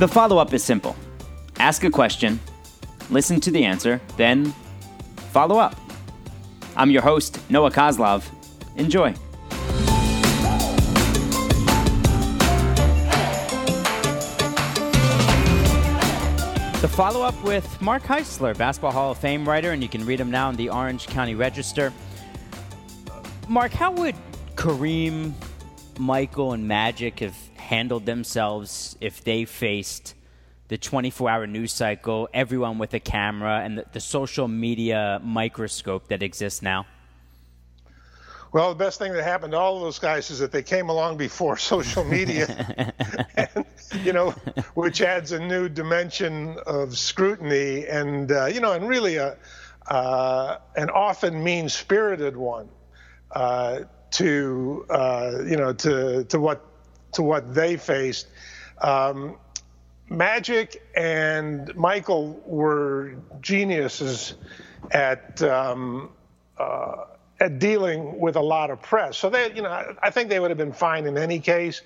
The follow up is simple ask a question, listen to the answer, then follow up. I'm your host, Noah Kozlov. Enjoy. The follow up with Mark Heisler, Basketball Hall of Fame writer, and you can read him now in the Orange County Register. Mark, how would Kareem, Michael, and Magic have handled themselves if they faced the 24 hour news cycle, everyone with a camera, and the, the social media microscope that exists now? Well, the best thing that happened to all of those guys is that they came along before social media, and, you know, which adds a new dimension of scrutiny and, uh, you know, and really a, uh, an often mean-spirited one uh, to, uh, you know, to, to what, to what they faced. Um, Magic and Michael were geniuses at, um, uh, at dealing with a lot of press. So they, you know, I think they would have been fine in any case,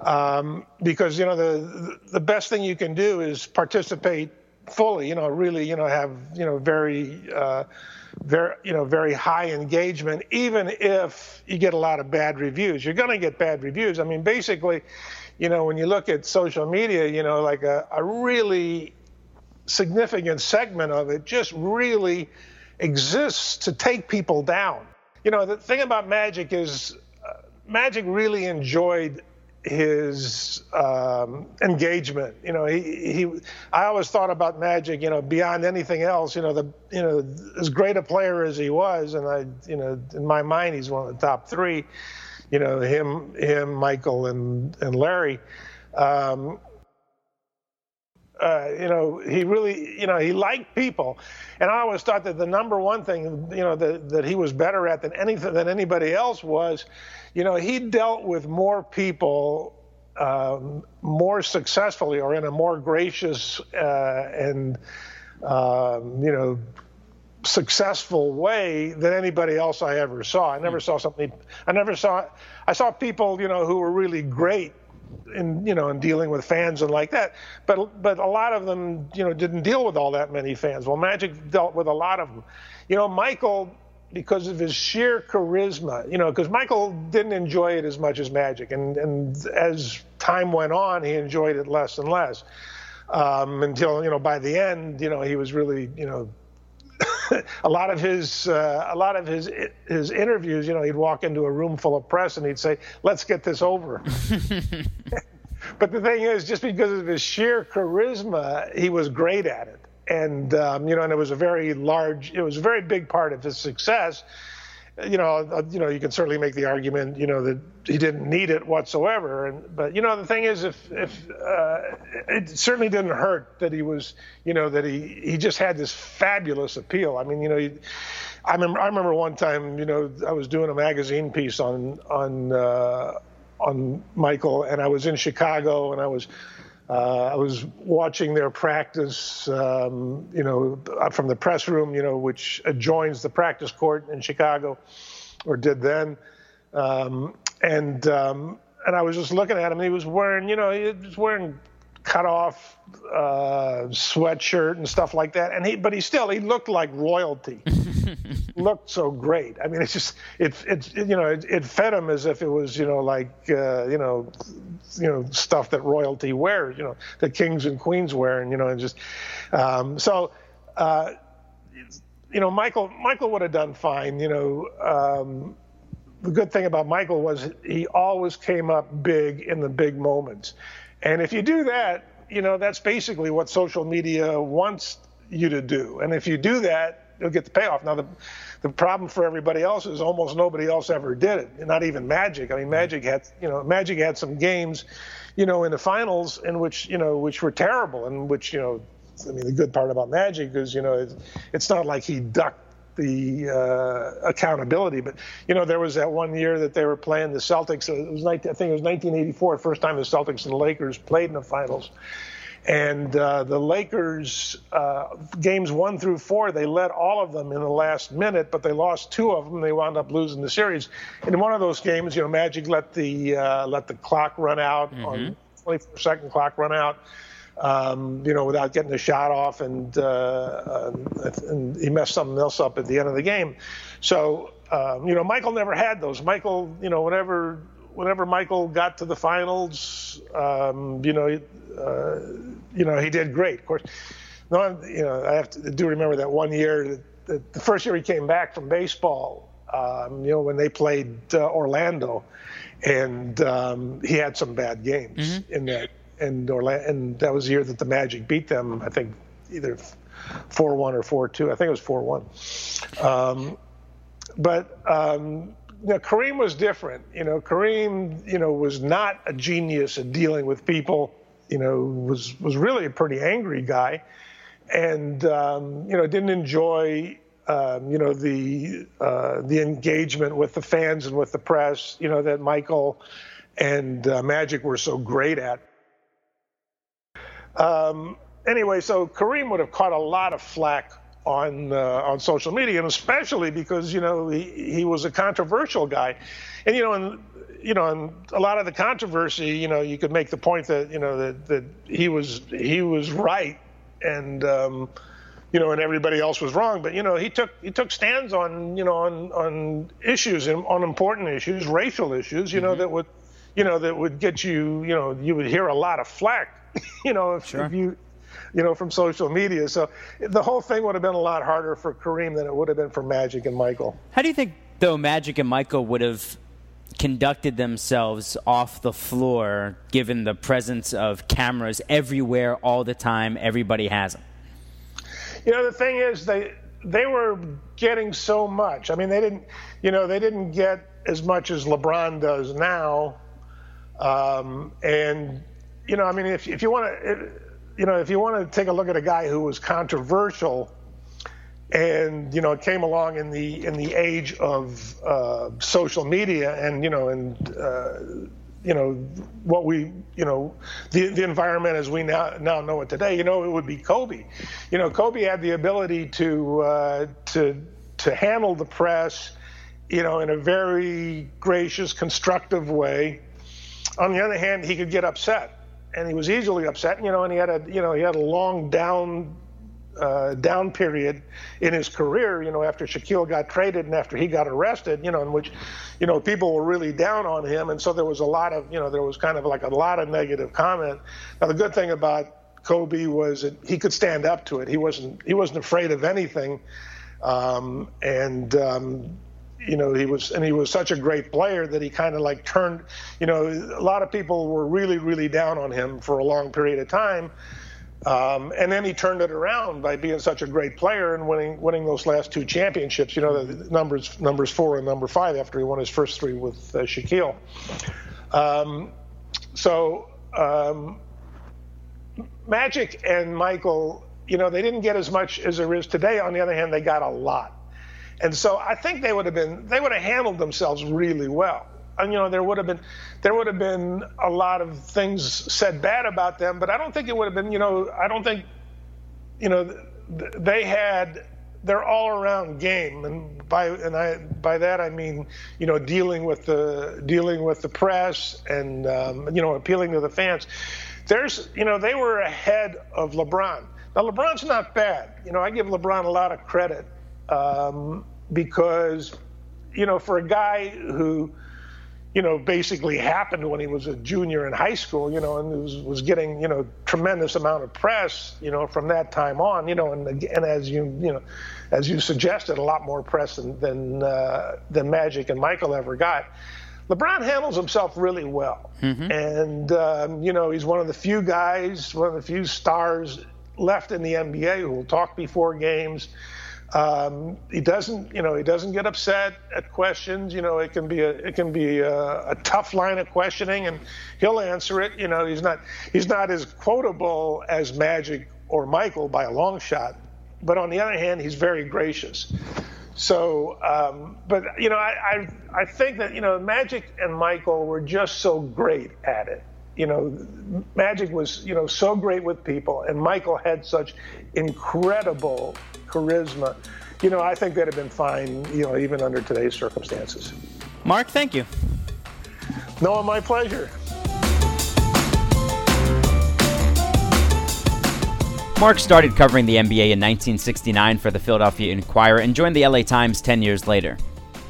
um, because you know the the best thing you can do is participate fully. You know, really, you know, have you know very. Uh, very, you know, very high engagement, even if you get a lot of bad reviews. You're going to get bad reviews. I mean, basically, you know, when you look at social media, you know, like a, a really significant segment of it just really exists to take people down. You know, the thing about Magic is uh, Magic really enjoyed his um, engagement. You know, he, he, I always thought about Magic, you know, beyond anything else, you know, the, you know, as great a player as he was, and I, you know, in my mind, he's one of the top three, you know, him, him, Michael and, and Larry. Um, uh, you know, he really, you know, he liked people, and I always thought that the number one thing, you know, that, that he was better at than anything than anybody else was, you know, he dealt with more people um, more successfully or in a more gracious uh, and um, you know successful way than anybody else I ever saw. I never saw something. I never saw. I saw people, you know, who were really great in you know in dealing with fans and like that. But but a lot of them you know didn't deal with all that many fans. Well magic dealt with a lot of them you know michael because of his sheer charisma you know because michael didn't enjoy it as much as magic. And and as time went on he enjoyed it less and less um, until you know by the end you know he was really you know a lot of his uh, a lot of his his interviews, you know, he'd walk into a room full of press and he'd say, "Let's get this over." but the thing is, just because of his sheer charisma, he was great at it, and um, you know, and it was a very large, it was a very big part of his success you know, uh, you know, you can certainly make the argument, you know, that he didn't need it whatsoever. And but you know, the thing is, if if uh, it certainly didn't hurt that he was, you know, that he he just had this fabulous appeal. I mean, you know, he, I remember I remember one time, you know, I was doing a magazine piece on on uh, on Michael, and I was in Chicago, and I was uh, I was watching their practice, um, you know, from the press room, you know, which adjoins the practice court in Chicago, or did then. Um, and um, and I was just looking at him. He was wearing, you know, he was wearing cut off uh, sweatshirt and stuff like that. And he, but he still, he looked like royalty. looked so great. I mean, it's just, it, it, you know, it, it, fed him as if it was, you know, like, uh, you know, you know, stuff that royalty wears, you know, that kings and queens wear, and you know, and just, um, so, uh, you know, Michael, Michael would have done fine. You know, um, the good thing about Michael was he always came up big in the big moments. And if you do that, you know, that's basically what social media wants you to do. And if you do that, you'll get the payoff. Now, the, the problem for everybody else is almost nobody else ever did it, not even Magic. I mean, Magic had, you know, Magic had some games, you know, in the finals in which, you know, which were terrible and which, you know, I mean, the good part about Magic is, you know, it's, it's not like he ducked the uh, accountability. But you know, there was that one year that they were playing the Celtics. It was 19, I think it was 1984, first time the Celtics and the Lakers played in the finals. And uh, the Lakers, uh, games one through four, they led all of them in the last minute, but they lost two of them. They wound up losing the series. In one of those games, you know, Magic let the uh, let the clock run out mm-hmm. on 24 second clock run out um, you know, without getting a shot off, and, uh, and he messed something else up at the end of the game. So, um, you know, Michael never had those. Michael, you know, whenever whenever Michael got to the finals, um, you know, uh, you know, he did great. Of course, no, you know, I have to do remember that one year, the, the first year he came back from baseball, um, you know, when they played uh, Orlando, and um, he had some bad games mm-hmm. in that and Orlando, and that was the year that the Magic beat them. I think either four one or four two. I think it was four one. Um, but um, you know, Kareem was different. You know, Kareem, you know, was not a genius at dealing with people. You know, was was really a pretty angry guy, and um, you know, didn't enjoy. Um, you know the uh, the engagement with the fans and with the press, you know that Michael and uh, Magic were so great at. Um, anyway, so Kareem would have caught a lot of flack on uh, on social media, and especially because you know he, he was a controversial guy, and you know and you know and a lot of the controversy, you know, you could make the point that you know that that he was he was right, and um, you know, and everybody else was wrong. But you know, he took he took stands on you know on on issues on important issues, racial issues, you mm-hmm. know, that would you know that would get you you know you would hear a lot of flack you know, if, sure. if you, you know, from social media. So the whole thing would have been a lot harder for Kareem than it would have been for Magic and Michael. How do you think, though, Magic and Michael would have conducted themselves off the floor given the presence of cameras everywhere all the time? Everybody has them. You know, the thing is, they they were getting so much. I mean, they didn't, you know, they didn't get as much as LeBron does now. Um, and you know, I mean, if, if you want to, you know, if you want to take a look at a guy who was controversial and you know came along in the in the age of uh, social media and you know and uh, you know what we you know the the environment as we now now know it today you know it would be Kobe. You know Kobe had the ability to uh, to to handle the press you know in a very gracious constructive way. On the other hand he could get upset and he was easily upset. You know, and he had a you know he had a long down uh, down period in his career. You know, after Shaquille got traded and after he got arrested. You know, in which you know people were really down on him, and so there was a lot of you know there was kind of like a lot of negative comment. Now the good thing about Kobe was that he could stand up to it. He wasn't he wasn't afraid of anything. Um, and um, you know, he was, and he was such a great player that he kind of like turned, you know, a lot of people were really, really down on him for a long period of time. Um, and then he turned it around by being such a great player and winning winning those last two championships. You know, the numbers numbers four and number five after he won his first three with uh, Shaquille. Um, so um, Magic and Michael, you know, they didn't get as much as there is today. On the other hand, they got a lot. And so I think they would have been they would have handled themselves really well. And you know there would have been there would have been a lot of things said bad about them, but I don't think it would have been you know I don't think you know they had their all-around game, and by and I by that I mean you know dealing with the dealing with the press and um, you know appealing to the fans. There's you know they were ahead of LeBron. Now LeBron's not bad. You know I give LeBron a lot of credit um, because, you know, for a guy who, you know, basically happened when he was a junior in high school, you know, and was, was getting, you know, tremendous amount of press, you know, from that time on, you know, and, and as you, you know, as you suggested, a lot more press than than, uh, than Magic and Michael ever got. LeBron handles himself really well, mm-hmm. and um, you know, he's one of the few guys, one of the few stars left in the NBA who will talk before games um, he doesn't, you know, he doesn't get upset at questions. You know, it can be a it can be a, a, tough line of questioning, and he'll answer it. You know, he's not he's not as quotable as Magic or Michael by a long shot, but on the other hand, he's very gracious. So, um, but you know, I, I I think that you know Magic and Michael were just so great at it. You know, Magic was you know so great with people, and Michael had such incredible charisma, you know, I think they'd have been fine, you know, even under today's circumstances. Mark, thank you. No, my pleasure. Mark started covering the NBA in 1969 for the Philadelphia Inquirer and joined the LA Times 10 years later.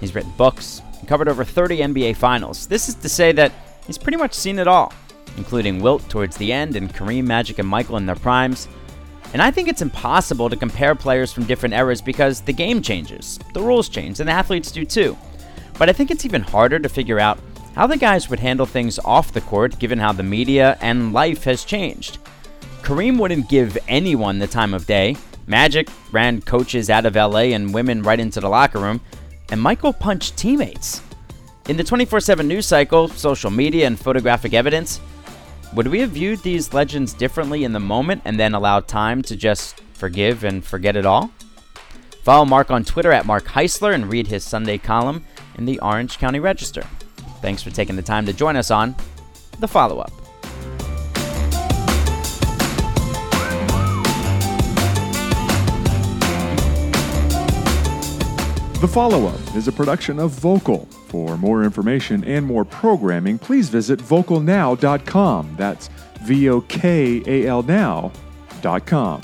He's written books and covered over 30 NBA finals. This is to say that he's pretty much seen it all, including Wilt towards the end and Kareem, Magic, and Michael in their primes. And I think it's impossible to compare players from different eras because the game changes, the rules change, and the athletes do too. But I think it's even harder to figure out how the guys would handle things off the court given how the media and life has changed. Kareem wouldn't give anyone the time of day. Magic ran coaches out of LA and women right into the locker room, and Michael punched teammates. In the 24 7 news cycle, social media, and photographic evidence, would we have viewed these legends differently in the moment and then allowed time to just forgive and forget it all? Follow Mark on Twitter at Mark Heisler and read his Sunday column in the Orange County Register. Thanks for taking the time to join us on The Follow Up. The Follow Up is a production of Vokal. For more information and more programming, please visit vokalnow.com. That's V O K A L now.com.